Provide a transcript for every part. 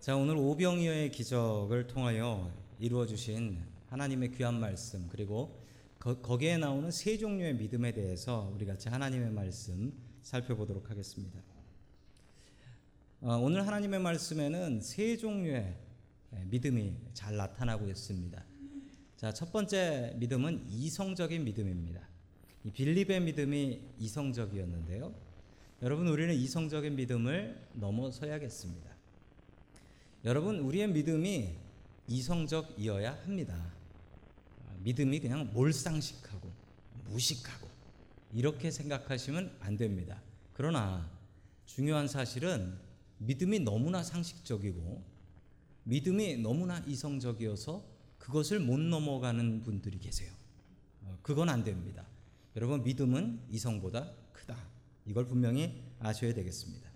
자, 오늘 오병이어의 기적을 통하여 이루어 주신 하나님의 귀한 말씀 그리고 거, 기에 나오는 세 종류의 믿음에 대해서 우리 같이 하나님의 말씀 살펴보도록 하겠습니다. 어, 오늘 하나님의 말씀에는 세 종류의 믿음이 잘 나타나고 있습니다. 자, 첫 번째 믿음은 이성적인 믿음입니다. 이 빌립의 믿음이 이성적이었는데요. 여러분, 우리는 이성적인 믿음을 넘어서야겠습니다. 여러분, 우리의 믿음이 이성적이어야 합니다. 믿음이 그냥 몰상식하고 무식하고 이렇게 생각하시면 안 됩니다. 그러나 중요한 사실은 믿음이 너무나 상식적이고 믿음이 너무나 이성적이어서 그것을 못 넘어가는 분들이 계세요. 어, 그건 안 됩니다. 여러분 믿음은 이성보다 크다. 이걸 분명히 아셔야 되겠습니다.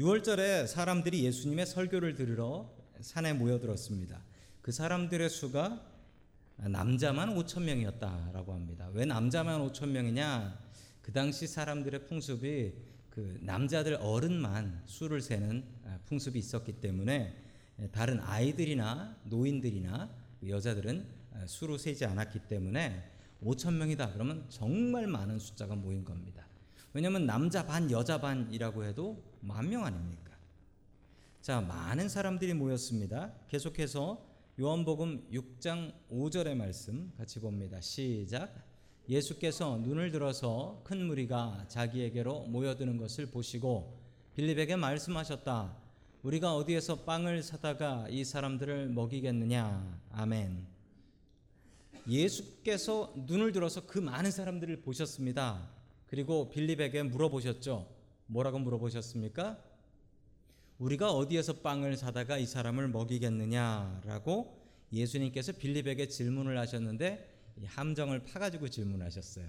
6월절에 사람들이 예수님의 설교를 들으러 산에 모여들었습니다. 그 사람들의 수가 남자만 5천 명이었다라고 합니다. 왜 남자만 5천 명이냐? 그 당시 사람들의 풍습이 그 남자들 어른만 수를 세는 풍습이 있었기 때문에 다른 아이들이나 노인들이나 여자들은 수로 세지 않았기 때문에 5천 명이다. 그러면 정말 많은 숫자가 모인 겁니다. 왜냐하면 남자 반 여자 반이라고 해도 만 명 아닙니까? 자 많은 사람들이 모였습니다. 계속해서 요한복음 6장 5절의 말씀 같이 봅니다. 시작. 예수께서 눈을 들어서 큰 무리가 자기에게로 모여드는 것을 보시고 빌립에게 말씀하셨다. 우리가 어디에서 빵을 사다가 이 사람들을 먹이겠느냐. 아멘. 예수께서 눈을 들어서 그 많은 사람들을 보셨습니다. 그리고 빌립에게 물어보셨죠. 뭐라고 물어보셨습니까? 우리가 어디에서 빵을 사다가 이 사람을 먹이겠느냐라고 예수님께서 빌립에게 질문을 하셨는데 함정을 파가지고 질문하셨어요.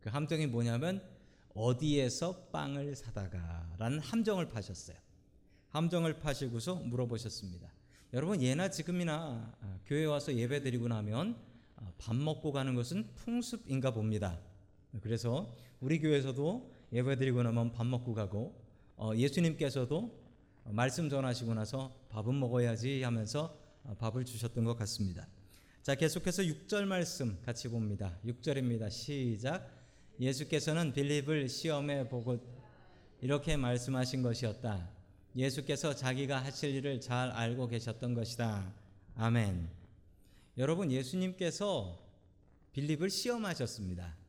그 함정이 뭐냐면 어디에서 빵을 사다가라는 함정을 파셨어요. 함정을 파시고서 물어보셨습니다. 여러분 예나 지금이나 아, 교회 와서 예배 드리고 나면 아, 밥 먹고 가는 것은 풍습인가 봅니다. 그래서 우리 교회에서도 예배 드리고 나면 밥 먹고 가고 어, 예수님께서도 말씀 전하시고 나서 밥은 먹어야지 하면서 어, 밥을 주셨던 것 같습니다. 자, 계속해서 6절 말씀 같이 봅니다. 6절입니다. 시작. 예수께서는 빌립을 시험해 보고 이렇게 말씀하신 것이었다. 예수께서 자기가 하실 일을 잘 알고 계셨던 것이다. 아멘. 여러분, 예수님께서 빌립을 시험하셨습니다.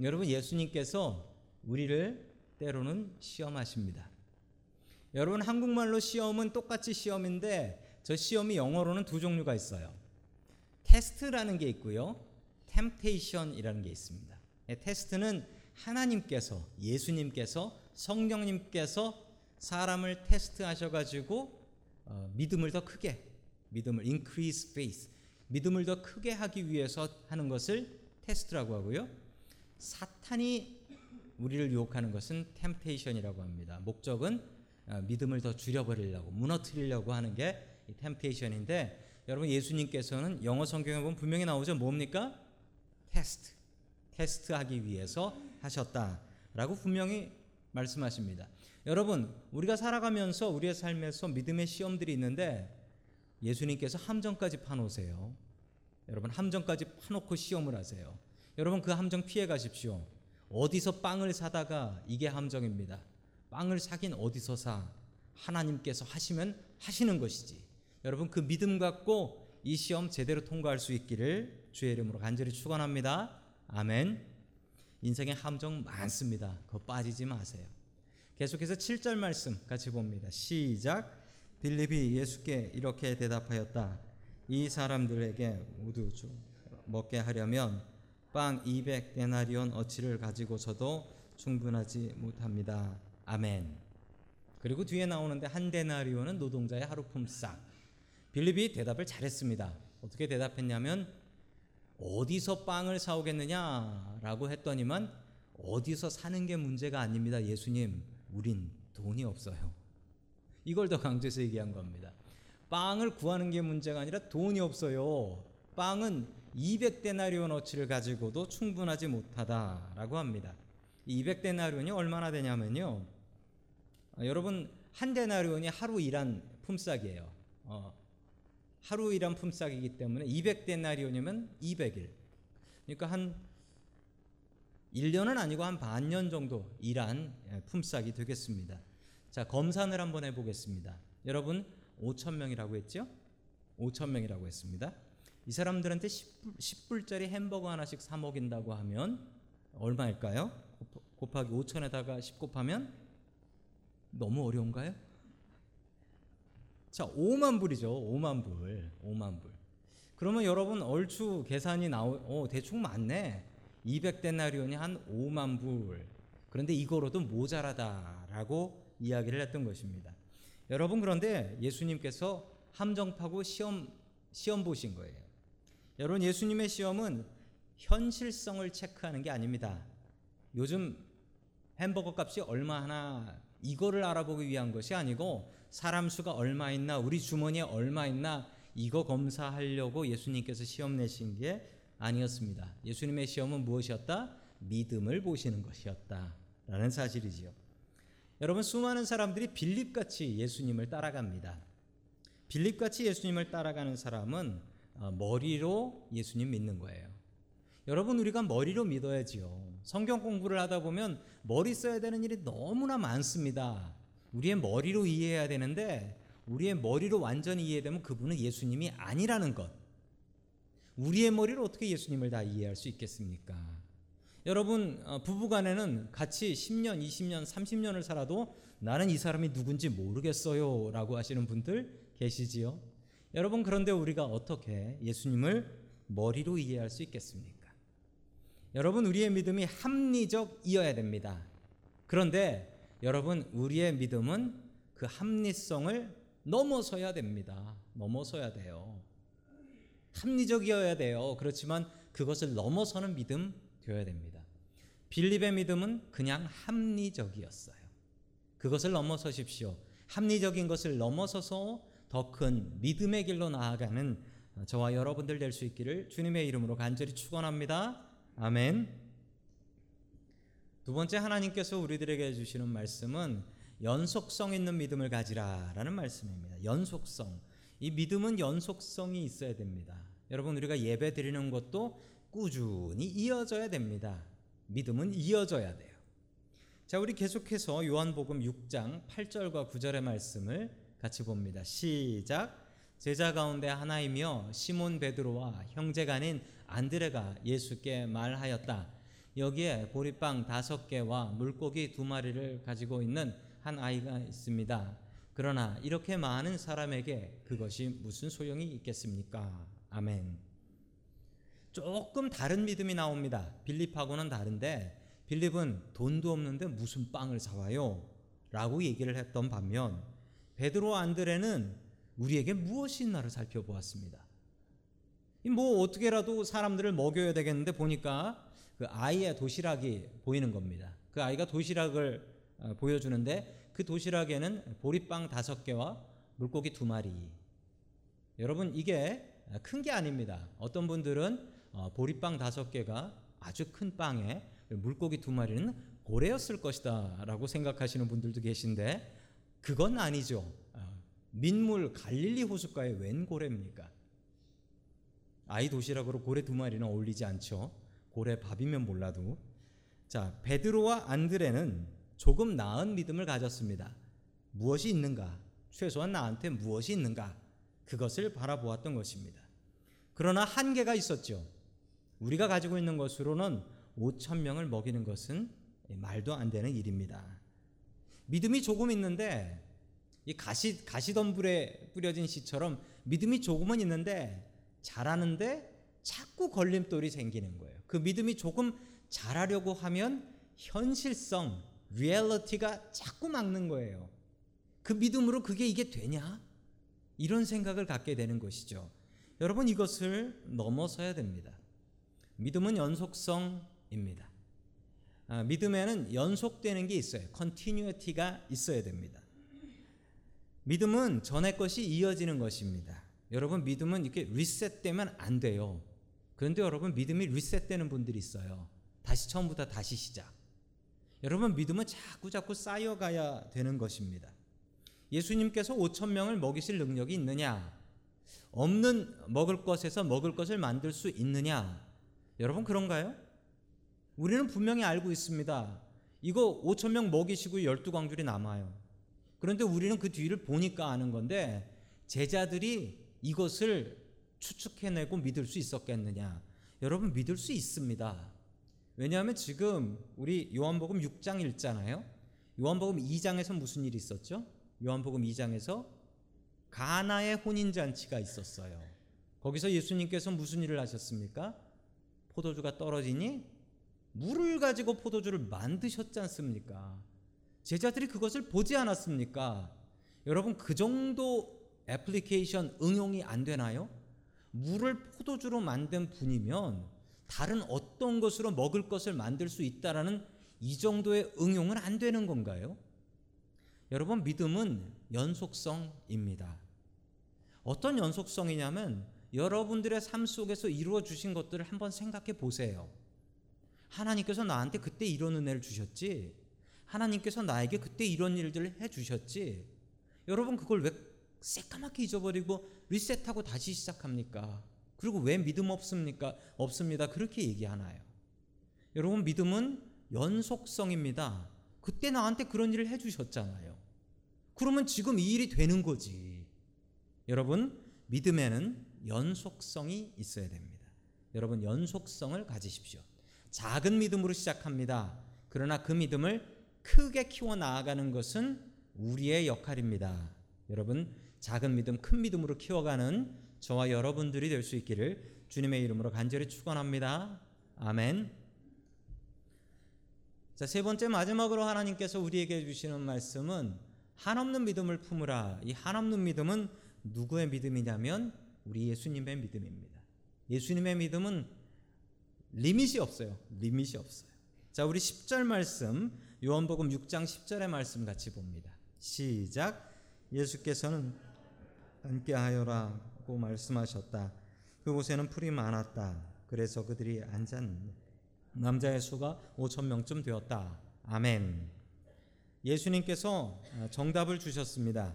여러분, 예수님께서 우리를 때로는 시험하십니다. 여러분 한국말로 시험은 똑같이 시험인데 저 시험이 영어로는 두 종류가 있어요. 테스트라는 게 있고요. temptation이라는 게 있습니다. 예, 테스트는 하나님께서 예수님께서 성령님께서 사람을 테스트하셔 가지고 어, 믿음을 더 크게 믿음을 increase faith 믿음을 더 크게 하기 위해서 하는 것을 테스트라고 하고요. 사탄이 우리를 유혹하는 것은 temptation이라고 합니다. 목적은 어, 믿음을 더 줄여버리려고 무너뜨리려고 하는 게 템테이션인데 여러분 예수님께서는 영어 성경에 보면 분명히 나오죠. 뭡니까? 테스트. 테스트하기 위해서 하셨다라고 분명히 말씀하십니다. 여러분 우리가 살아가면서 우리의 삶에서 믿음의 시험들이 있는데 예수님께서 함정까지 파놓으세요. 여러분 함정까지 파놓고 시험을 하세요. 여러분 그 함정 피해 가십시오. 어디서 빵을 사다가 이게 함정입니다. 빵을 사긴 어디서 사? 하나님께서 하시면 하시는 것이지. 여러분 그 믿음 갖고 이 시험 제대로 통과할 수 있기를 주의 이름으로 간절히 축원합니다. 아멘. 인생에 함정 많습니다. 그 빠지지 마세요. 계속해서 7절 말씀 같이 봅니다. 시작. 빌립이 예수께 이렇게 대답하였다. 이 사람들에게 모두 먹게 하려면 빵 200데나리온 어치를 가지고서도 충분하지 못합니다. 아멘. 그리고 뒤에 나오는데 한 데나리오는 노동자의 하루품상. 빌립이 대답을 잘했습니다. 어떻게 대답했냐면 어디서 빵을 사오겠느냐라고 했더니만 어디서 사는 게 문제가 아닙니다. 예수님, 우린 돈이 없어요. 이걸 더 강조해서 얘기한 겁니다. 빵을 구하는 게 문제가 아니라 돈이 없어요. 빵은 200데나리온 어치를 가지고도 충분하지 못하다라고 합니다. 200데나리온이 얼마나 되냐면요. 아, 여러분 한 데나리온이 하루 일한 품삯이에요. 어, 하루 일한 품삯이기 때문에 200데나리온이면 200일. 그러니까 한 1년은 아니고 한 반년 정도 일한 예, 품삯이 되겠습니다. 자, 검산을 한번 해 보겠습니다. 여러분 5천 명이라고 했죠? 5천 명이라고 했습니다. 이 사람들한테 10불, 짜리 햄버거 하나씩 사 먹인다고 하면 얼마일까요? 곱하기 5천에다가 10 곱하면 너무 어려운가요? 자, 5만 불이죠. 5만 불. 5만 불. 그러면 여러분 얼추 계산이 나오 어, 대충 맞네. 200데나리온이 한 5만 불. 그런데 이거로도 모자라다라고 이야기를 했던 것입니다. 여러분 그런데 예수님께서 함정파고 시험 시험 보신 거예요. 여러분 예수님의 시험은 현실성을 체크하는 게 아닙니다. 요즘 햄버거 값이 얼마 하나 이거를 알아보기 위한 것이 아니고 사람 수가 얼마 있나 우리 주머니에 얼마 있나 이거 검사하려고 예수님께서 시험 내신 게 아니었습니다. 예수님의 시험은 무엇이었다? 믿음을 보시는 것이었다라는 사실이지요. 여러분 수많은 사람들이 빌립같이 예수님을 따라갑니다. 빌립같이 예수님을 따라가는 사람은 어, 머리로 예수님 믿는 거예요. 여러분 우리가 머리로 믿어야지요. 성경 공부를 하다 보면 머리 써야 되는 일이 너무나 많습니다. 우리의 머리로 이해해야 되는데 우리의 머리로 완전히 이해되면 그분은 예수님이 아니라는 것. 우리의 머리로 어떻게 예수님을 다 이해할 수 있겠습니까? 여러분 어, 부부간에는 같이 10년, 20년, 30년을 살아도 나는 이 사람이 누군지 모르겠어요라고 하시는 분들 계시지요. 여러분 그런데 우리가 어떻게 예수님을 머리로 이해할 수 있겠습니까? 여러분 우리의 믿음이 합리적이어야 됩니다. 그런데 여러분 우리의 믿음은 그 합리성을 넘어서야 됩니다. 넘어서야 돼요. 합리적이어야 돼요. 그렇지만 그것을 넘어서는 믿음 되어야 됩니다. 빌립의 믿음은 그냥 합리적이었어요. 그것을 넘어서십시오. 합리적인 것을 넘어서서 더 큰 믿음의 길로 나아가는 저와 여러분들 될 수 있기를 주님의 이름으로 간절히 축원합니다. 아멘. 두 번째 하나님께서 우리들에게 주시는 말씀은 연속성 있는 믿음을 가지라라는 말씀입니다. 연속성. 이 믿음은 연속성이 있어야 됩니다. 여러분 우리가 예배 드리는 것도 꾸준히 이어져야 됩니다. 믿음은 이어져야 돼요. 자, 우리 계속해서 요한복음 6장 8절과 9절의 말씀을 같이 봅니다. 시작. 제자 가운데 하나이며 시몬 베드로와 형제가 아닌 안드레가 예수께 말하였다. 여기에 보리빵 다섯 개와 물고기 두 마리를 가지고 있는 한 아이가 있습니다. 그러나 이렇게 많은 사람에게 그것이 무슨 소용이 있겠습니까? 아멘. 조금 다른 믿음이 나옵니다. 빌립하고는 다른데 빌립은 돈도 없는데 무슨 빵을 사와요? 라고 얘기를 했던 반면 베드로 안드레는 우리에게 무엇이 있나를 살펴보았습니다. 뭐 어떻게라도 사람들을 먹여야 되겠는데 보니까 그 아이의 도시락이 보이는 겁니다. 그 아이가 도시락을 어, 보여주는데 그 도시락에는 보리빵 다섯 개와 물고기 두 마리. 여러분 이게 큰 게 아닙니다. 어떤 분들은 어, 보리빵 다섯 개가 아주 큰 빵에 물고기 두 마리는 고래였을 것이다라고 생각하시는 분들도 계신데 그건 아니죠. 어, 민물 갈릴리 호숫가에 웬 고래입니까? 아이 도시락으로 고래 두 마리는 어울리지 않죠. 고래 밥이면 몰라도. 자, 베드로와 안드레는 조금 나은 믿음을 가졌습니다. 무엇이 있는가? 최소한 나한테 무엇이 있는가? 그것을 바라보았던 것입니다. 그러나 한계가 있었죠. 우리가 가지고 있는 것으로는 5천 명을 먹이는 것은 말도 안 되는 일입니다. 믿음이 조금 있는데 이 가시 가시덤불에 뿌려진 씨처럼 믿음이 조금은 있는데 잘하는데 자꾸 걸림돌이 생기는 거예요. 그 믿음이 조금 잘하려고 하면 현실성, 리얼리티가 자꾸 막는 거예요. 그 믿음으로 그게 이게 되냐? 이런 생각을 갖게 되는 것이죠. 여러분 이것을 넘어서야 됩니다. 믿음은 연속성입니다. 아, 믿음에는 연속되는 게 있어요. continuity가 있어야 됩니다. 믿음은 전의 것이 이어지는 것입니다. 여러분 믿음은 이렇게 리셋되면 안 돼요. 그런데 여러분 믿음이 리셋되는 분들이 있어요. 다시 처음부터 다시 시작. 여러분 믿음은 자꾸 자꾸 쌓여가야 되는 것입니다. 예수님께서 5천 명을 먹이실 능력이 있느냐? 없는 먹을 것에서 먹을 것을 만들 수 있느냐? 여러분 그런가요? 우리는 분명히 알고 있습니다. 이거 5천 명 먹이시고 12광줄이 남아요. 그런데 우리는 그 뒤를 보니까 아는 건데 제자들이 이것을 추측해내고 믿을 수 있었겠느냐? 여러분 믿을 수 있습니다. 왜냐하면 지금 우리 요한복음 6장 읽잖아요. 요한복음 2장에서 무슨 일이 있었죠? 요한복음 2장에서 가나의 혼인 잔치가 있었어요. 거기서 예수님께서 무슨 일을 하셨습니까? 포도주가 떨어지니 물을 가지고 포도주를 만드셨지 않습니까? 제자들이 그것을 보지 않았습니까? 여러분 그 정도 애플리케이션 응용이 안 되나요? 물을 포도주로 만든 분이면 다른 어떤 것으로 먹을 것을 만들 수 있다라는 이 정도의 응용은 안 되는 건가요? 여러분 믿음은 연속성입니다. 어떤 연속성이냐면 여러분들의 삶 속에서 이루어 주신 것들을 한번 생각해 보세요. 하나님께서 나한테 그때 이런 은혜를 주셨지. 하나님께서 나에게 그때 이런 일들을 해 주셨지. 여러분 그걸 왜 새까맣게 잊어버리고 리셋하고 다시 시작합니까? 그리고 왜 믿음 없습니까? 없습니다. 그렇게 얘기하나요? 여러분 믿음은 연속성입니다. 그때 나한테 그런 일을 해 주셨잖아요. 그러면 지금 이 일이 되는 거지. 여러분 믿음에는 연속성이 있어야 됩니다. 여러분 연속성을 가지십시오. 작은 믿음으로 시작합니다. 그러나 그 믿음을 크게 키워 나아가는 것은 우리의 역할입니다. 여러분 작은 믿음 큰 믿음으로 키워가는 저와 여러분들이 될 수 있기를 주님의 이름으로 간절히 축원합니다. 아멘. 자, 세 번째 마지막으로 하나님께서 우리에게 주시는 말씀은 한없는 믿음을 품으라. 이 한없는 믿음은 누구의 믿음이냐면 우리 예수님의 믿음입니다. 예수님의 믿음은 리밋이 없어요. 리밋이 없어요. 자, 우리 10절 말씀 요한복음 6장 10절의 말씀 같이 봅니다. 시작. 예수께서는 함께하여라고 말씀하셨다. 그곳에는 풀이 많았다. 그래서 그들이 앉았는데 남자의 수가 5천 명쯤 되었다. 아멘. 예수님께서 정답을 주셨습니다.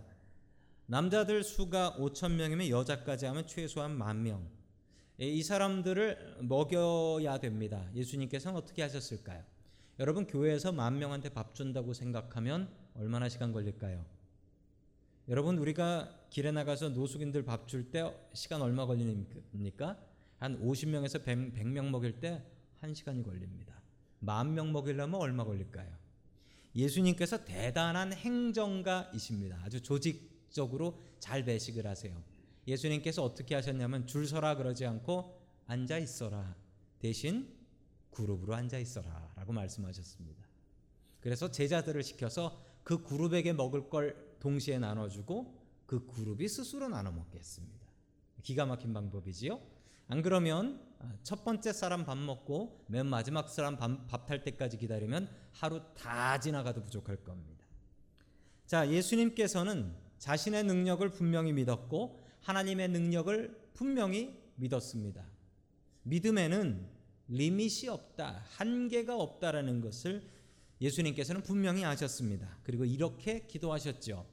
남자들 수가 5천 명이면 여자까지 하면 최소한 만 명. 이 사람들을 먹여야 됩니다. 예수님께서는 어떻게 하셨을까요? 여러분 교회에서 만 명한테 밥 준다고 생각하면 얼마나 시간 걸릴까요? 여러분 우리가 길에 나가서 노숙인들 밥 줄 때 시간 얼마 걸립니까? 한 50명에서 100, 100명 먹일 때 1시간이 걸립니다. 만 명 먹이려면 얼마 걸릴까요? 예수님께서 대단한 행정가이십니다. 아주 조직적으로 잘 배식을 하세요. 예수님께서 어떻게 하셨냐면 줄 서라 그러지 않고 앉아 있어라. 대신 그룹으로 앉아 있어라 라고 말씀하셨습니다. 그래서 제자들을 시켜서 그 그룹에게 먹을 걸 동시에 나눠주고 그 그룹이 스스로 나눠 먹겠습니다. 기가 막힌 방법이지요. 안 그러면 첫 번째 사람 밥 먹고 맨 마지막 사람 밥 탈 때까지 기다리면 하루 다 지나가도 부족할 겁니다. 자, 예수님께서는 자신의 능력을 분명히 믿었고 하나님의 능력을 분명히 믿었습니다. 믿음에는 리밋이 없다, 한계가 없다라는 것을 예수님께서는 분명히 아셨습니다. 그리고 이렇게 기도하셨죠.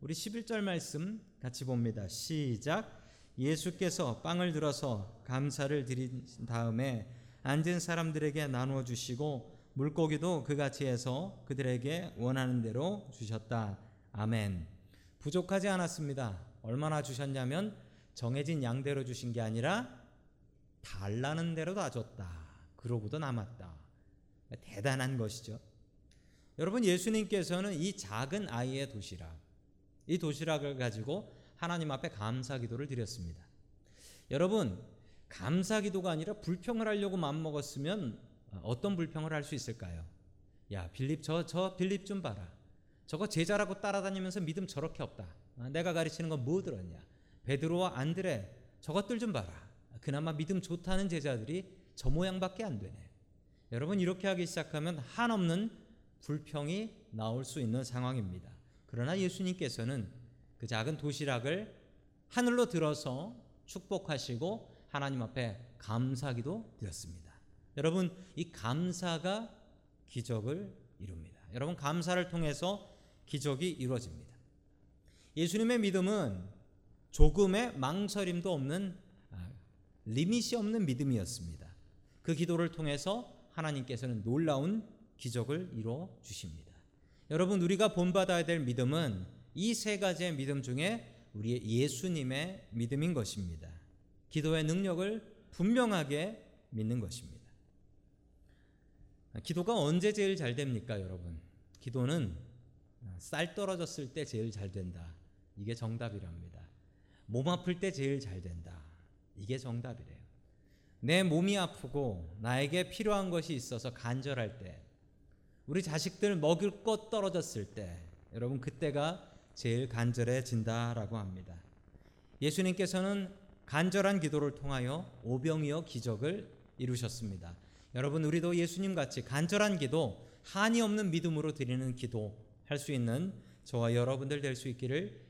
우리 11절 말씀 같이 봅니다. 시작. 예수께서 빵을 들어서 감사를 드린 다음에 앉은 사람들에게 나누어 주시고 물고기도 그같이 해서 그들에게 원하는 대로 주셨다. 아멘. 부족하지 않았습니다. 얼마나 주셨냐면 정해진 양대로 주신 게 아니라 달라는 대로 다 줬다. 그러고도 남았다. 대단한 것이죠. 여러분 예수님께서는 이 작은 아이의 도시락, 이 도시락을 가지고 하나님 앞에 감사 기도를 드렸습니다. 여러분 감사 기도가 아니라 불평을 하려고 마음 먹었으면 어떤 불평을 할 수 있을까요? 야 빌립 저저 빌립 좀 봐라. 저거 제자라고 따라다니면서 믿음 저렇게 없다. 내가 가르치는 건 뭐 들었냐? 베드로와 안드레 저것들 좀 봐라. 그나마 믿음 좋다는 제자들이 저 모양밖에 안 되네. 여러분 이렇게 하기 시작하면 한없는 불평이 나올 수 있는 상황입니다. 그러나 예수님께서는 그 작은 도시락을 하늘로 들어서 축복하시고 하나님 앞에 감사기도 드렸습니다. 여러분 이 감사가 기적을 이룹니다. 여러분 감사를 통해서 기적이 이루어집니다. 예수님의 믿음은 조금의 망설임도 없는 아, 리밋이 없는 믿음이었습니다. 그 기도를 통해서 하나님께서는 놀라운 기적을 이루어 주십니다. 여러분 우리가 본받아야 될 믿음은 이 세 가지의 믿음 중에 우리의 예수님의 믿음인 것입니다. 기도의 능력을 분명하게 믿는 것입니다. 기도가 언제 제일 잘 됩니까, 여러분? 기도는 쌀 떨어졌을 때 제일 잘 된다. 이게 정답이랍니다. 몸 아플 때 제일 잘 된다. 이게 정답이래요. 내 몸이 아프고 나에게 필요한 것이 있어서 간절할 때, 우리 자식들 먹을 것 떨어졌을 때, 여러분 그때가 제일 간절해진다라고 합니다. 예수님께서는 간절한 기도를 통하여 오병이어 기적을 이루셨습니다. 여러분 우리도 예수님 같이 간절한 기도, 한이 없는 믿음으로 드리는 기도 할 수 있는 저와 여러분들 될 수 있기를